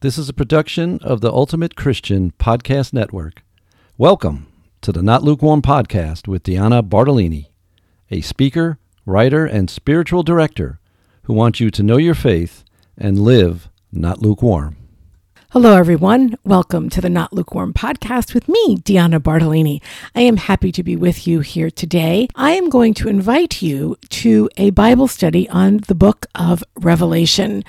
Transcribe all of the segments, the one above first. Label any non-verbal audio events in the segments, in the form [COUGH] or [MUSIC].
This is a production of the Ultimate Christian Podcast Network. Welcome to the Not Lukewarm Podcast with Diana Bartolini, a speaker, writer, and spiritual director who wants you to know your faith and live not lukewarm. Hello, everyone. Welcome to the Not Lukewarm podcast with me, Diana Bartolini. I am happy to be with you here today. I am going to invite you to a Bible study on the book of Revelation.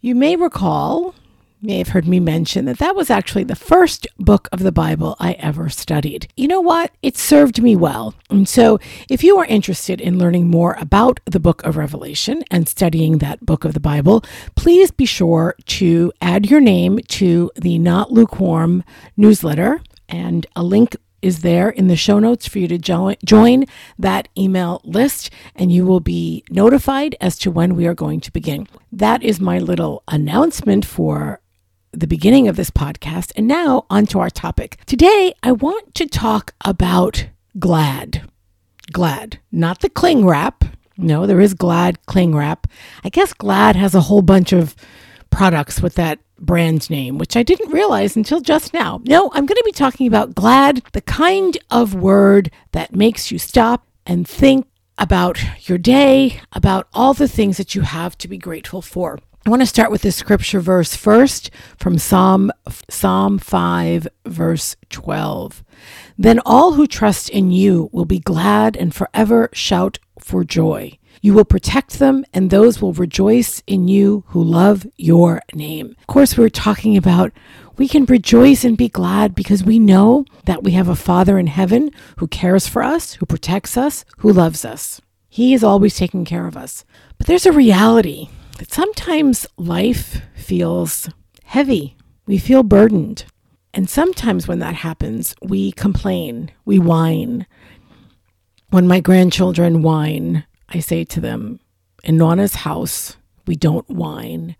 You may recall may have heard me mention that that was actually the first book of the Bible I ever studied. You know what? It served me well. And so, if you are interested in learning more about the book of Revelation and studying that book of the Bible, please be sure to add your name to the Not Lukewarm newsletter. And a link is there in the show notes for you to join, join that email list, and you will be notified as to when we are going to begin. That is my little announcement for the beginning of this podcast. And now onto our topic. Today, I want to talk about Glad. Glad, not the cling wrap. No, there is Glad cling wrap. I guess Glad has a whole bunch of products with that brand name, which I didn't realize until just now. No, I'm going to be talking about Glad, the kind of word that makes you stop and think about your day, about all the things that you have to be grateful for. I want to start with the scripture verse first from Psalm Psalm 5 verse 12. Then all who trust in you will be glad and forever shout for joy. You will protect them and those will rejoice in you who love your name. Of course, we're talking about we can rejoice and be glad because we know that we have a Father in heaven who cares for us, who protects us, who loves us. He is always taking care of us. But there's a reality that sometimes life feels heavy. We feel burdened. And sometimes when that happens, we complain, we whine. When my grandchildren whine, I say to them, in Nana's house, we don't whine.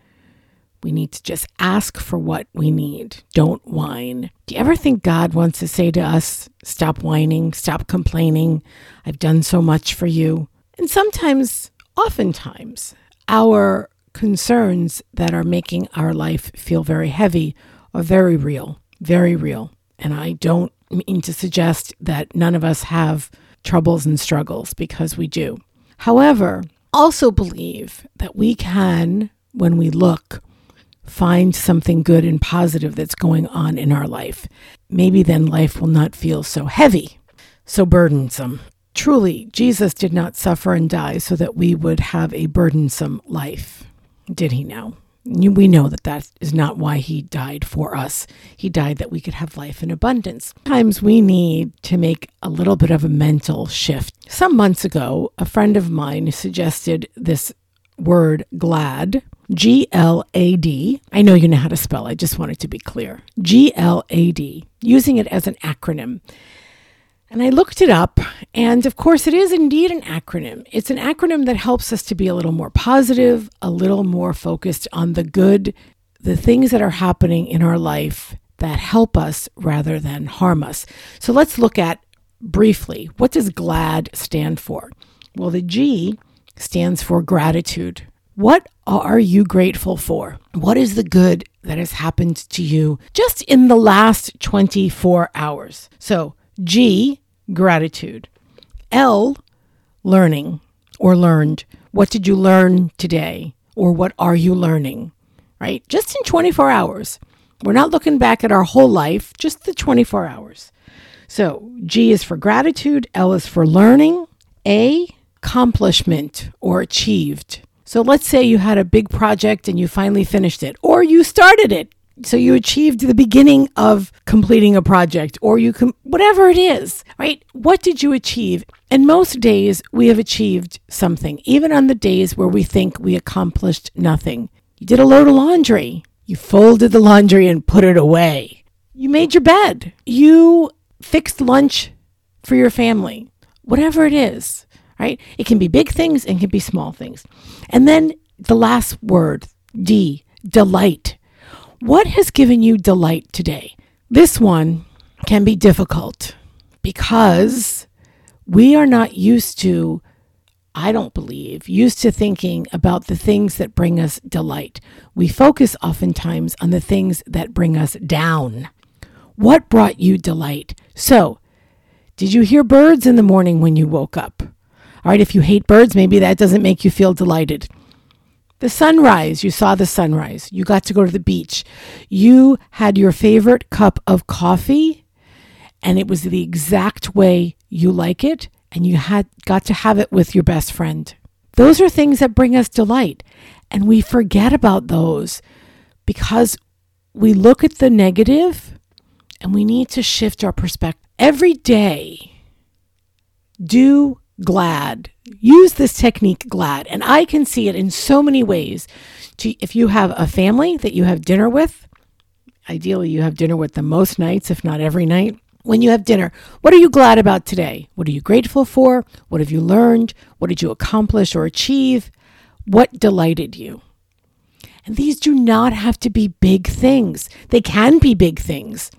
We need to just ask for what we need. Don't whine. Do you ever think God wants to say to us, stop whining, stop complaining? I've done so much for you. And sometimes, oftentimes, our concerns that are making our life feel very heavy are very real, very real. And I don't mean to suggest that none of us have troubles and struggles because we do. However, also believe that we can, when we look, find something good and positive that's going on in our life. Maybe then life will not feel so heavy, so burdensome. Truly, Jesus did not suffer and die so that we would have a burdensome life. Did he know? We know that that is not why he died for us. He died that we could have life in abundance. Sometimes we need to make a little bit of a mental shift. Some months ago, a friend of mine suggested this word glad, G L A D. I know you know how to spell, I just wanted to be clear. G L A D, using it as an acronym. And I looked it up, and of course, it is indeed an acronym. It's an acronym that helps us to be a little more positive, a little more focused on the good, the things that are happening in our life that help us rather than harm us. So let's look at briefly what does GLAD stand for? Well, the G stands for gratitude. What are you grateful for? What is the good that has happened to you just in the last 24 hours? So, G gratitude. L, learning or learned. What did you learn today? Or what are you learning? Right? Just in 24 hours. We're not looking back at our whole life, just the 24 hours. So G is for gratitude, L is for learning, A, accomplishment or achieved. So let's say you had a big project and you finally finished it, or you started it so you achieved the beginning of completing a project or you can whatever it is right? What did you achieve? And most days we have achieved something even on the days where we think we accomplished nothing. You did a load of laundry. You folded the laundry and put it away. You made your bed. You fixed lunch for your family. Whatever it is right? It can be big things and can be small things. And then the last word d delight what has given you delight today? This one can be difficult because we are not used to I don't believe, used to thinking about the things that bring us delight. We focus oftentimes on the things that bring us down. What brought you delight? So, did you hear birds in the morning when you woke up? All right, if you hate birds, maybe that doesn't make you feel delighted. The sunrise, you saw the sunrise. You got to go to the beach. You had your favorite cup of coffee, and it was the exact way you like it and you had got to have it with your best friend. Those are things that bring us delight. And we forget about those because we look at the negative and we need to shift our perspective. Every day, do glad. Use this technique glad. And I can see it in so many ways. If you have a family that you have dinner with, ideally you have dinner with them most nights, if not every night when you have dinner, what are you glad about today? What are you grateful for? What have you learned? What did you accomplish or achieve? What delighted you? And these do not have to be big things. They can be big things.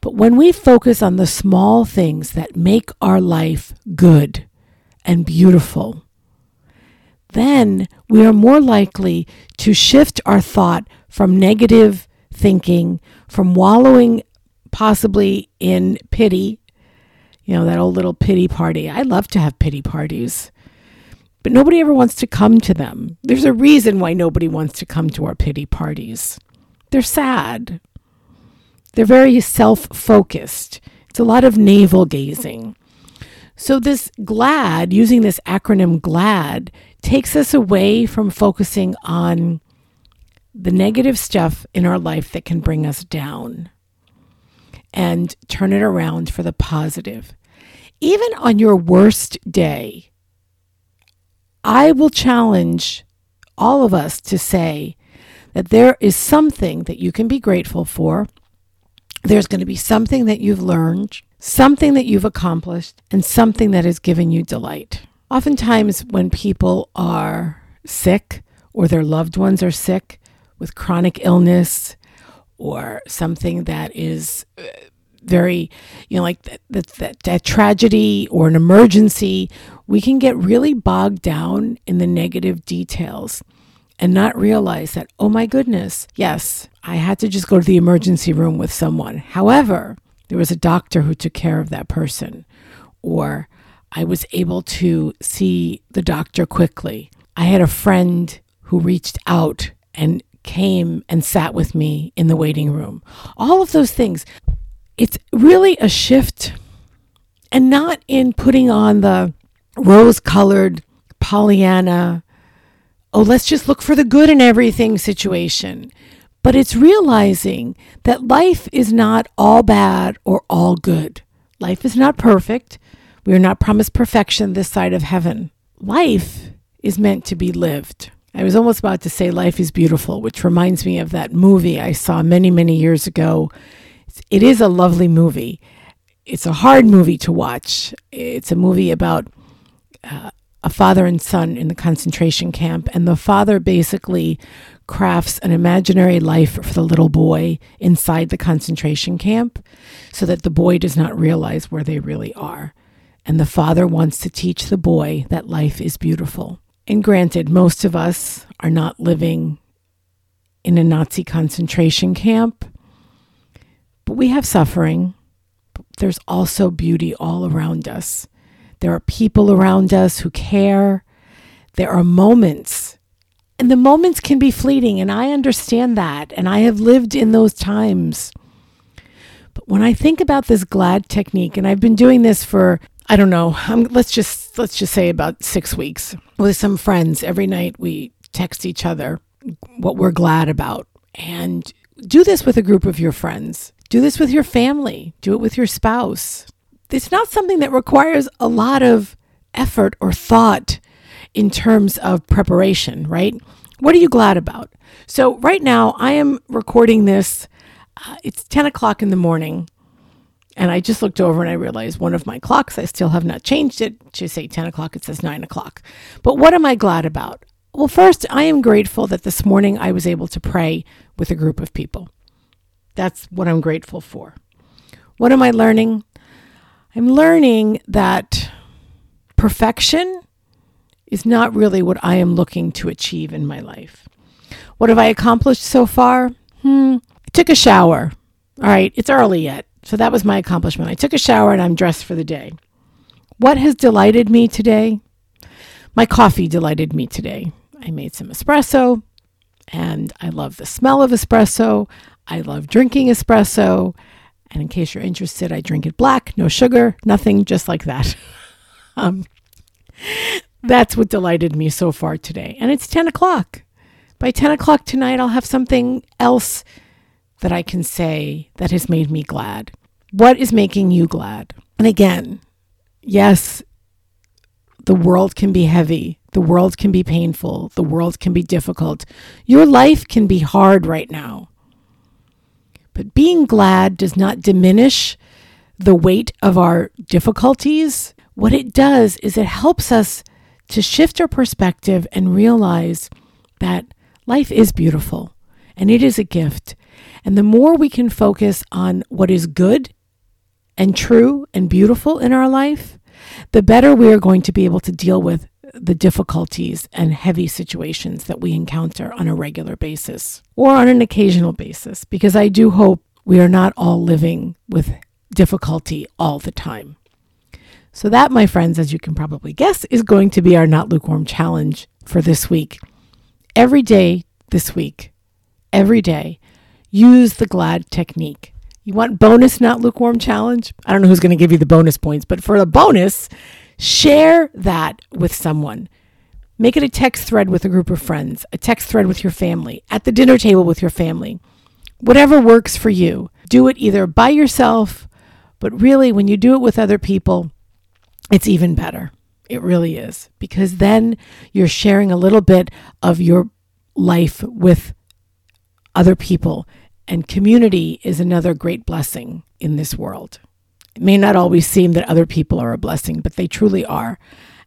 But when we focus on the small things that make our life good and beautiful, then we are more likely to shift our thought from negative thinking, from wallowing possibly in pity, you know, that old little pity party. I love to have pity parties, but nobody ever wants to come to them. There's a reason why nobody wants to come to our pity parties. They're sad, they're very self focused. It's a lot of navel gazing. So, this GLAD, using this acronym GLAD, takes us away from focusing on the negative stuff in our life that can bring us down and turn it around for the positive. Even on your worst day, I will challenge all of us to say that there is something that you can be grateful for. There's going to be something that you've learned, something that you've accomplished, and something that has given you delight. Oftentimes, when people are sick or their loved ones are sick with chronic illness, or something that is uh, very, you know, like that, that, that, that tragedy or an emergency, we can get really bogged down in the negative details and not realize that, oh my goodness, yes, I had to just go to the emergency room with someone. However, there was a doctor who took care of that person, or I was able to see the doctor quickly. I had a friend who reached out and came and sat with me in the waiting room. All of those things. It's really a shift and not in putting on the rose colored Pollyanna, oh, let's just look for the good in everything situation. But it's realizing that life is not all bad or all good. Life is not perfect. We are not promised perfection this side of heaven. Life is meant to be lived. I was almost about to say Life is Beautiful, which reminds me of that movie I saw many, many years ago. It is a lovely movie. It's a hard movie to watch. It's a movie about uh, a father and son in the concentration camp, and the father basically crafts an imaginary life for the little boy inside the concentration camp so that the boy does not realize where they really are. And the father wants to teach the boy that life is beautiful. And granted, most of us are not living in a Nazi concentration camp, but we have suffering. There's also beauty all around us. There are people around us who care. There are moments, and the moments can be fleeting, and I understand that, and I have lived in those times. But when I think about this glad technique, and I've been doing this for I don't know. Let's just let's just say about six weeks with some friends. Every night we text each other what we're glad about, and do this with a group of your friends. Do this with your family. Do it with your spouse. It's not something that requires a lot of effort or thought in terms of preparation, right? What are you glad about? So right now I am recording this. Uh, it's ten o'clock in the morning and I just looked over and I realized one of my clocks, I still have not changed it to say 10 o'clock, it says 9 o'clock. But what am I glad about? Well, first, I am grateful that this morning I was able to pray with a group of people. That's what I'm grateful for. What am I learning? I'm learning that perfection is not really what I am looking to achieve in my life. What have I accomplished so far? Hmm. I took a shower. All right, it's early yet. So that was my accomplishment. I took a shower and I'm dressed for the day. What has delighted me today? My coffee delighted me today. I made some espresso and I love the smell of espresso. I love drinking espresso. And in case you're interested, I drink it black, no sugar, nothing, just like that. [LAUGHS] um, that's what delighted me so far today. And it's 10 o'clock. By 10 o'clock tonight, I'll have something else that I can say that has made me glad. What is making you glad? And again, yes, the world can be heavy. The world can be painful. The world can be difficult. Your life can be hard right now. But being glad does not diminish the weight of our difficulties. What it does is it helps us to shift our perspective and realize that life is beautiful and it is a gift. And the more we can focus on what is good and true and beautiful in our life, the better we are going to be able to deal with the difficulties and heavy situations that we encounter on a regular basis or on an occasional basis, because I do hope we are not all living with difficulty all the time. So, that, my friends, as you can probably guess, is going to be our Not Lukewarm challenge for this week. Every day this week, every day, use the GLAD technique. You want bonus Not Lukewarm challenge? I don't know who's going to give you the bonus points, but for the bonus, share that with someone. Make it a text thread with a group of friends, a text thread with your family, at the dinner table with your family. Whatever works for you. Do it either by yourself, but really, when you do it with other people, it's even better. It really is. Because then you're sharing a little bit of your life with other people. And community is another great blessing in this world. It may not always seem that other people are a blessing, but they truly are.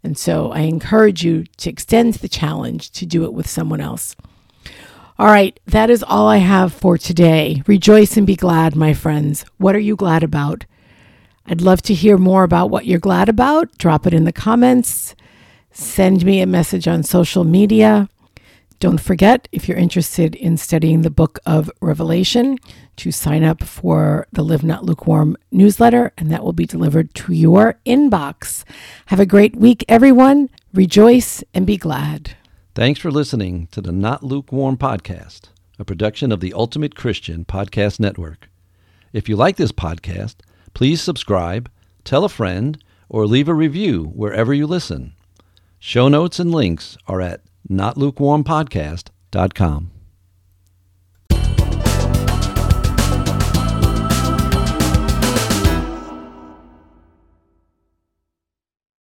And so I encourage you to extend the challenge to do it with someone else. All right, that is all I have for today. Rejoice and be glad, my friends. What are you glad about? I'd love to hear more about what you're glad about. Drop it in the comments. Send me a message on social media. Don't forget, if you're interested in studying the book of Revelation, to sign up for the Live Not Lukewarm newsletter, and that will be delivered to your inbox. Have a great week, everyone. Rejoice and be glad. Thanks for listening to the Not Lukewarm podcast, a production of the Ultimate Christian Podcast Network. If you like this podcast, Please subscribe, tell a friend, or leave a review wherever you listen. Show notes and links are at notlukewarmpodcast.com.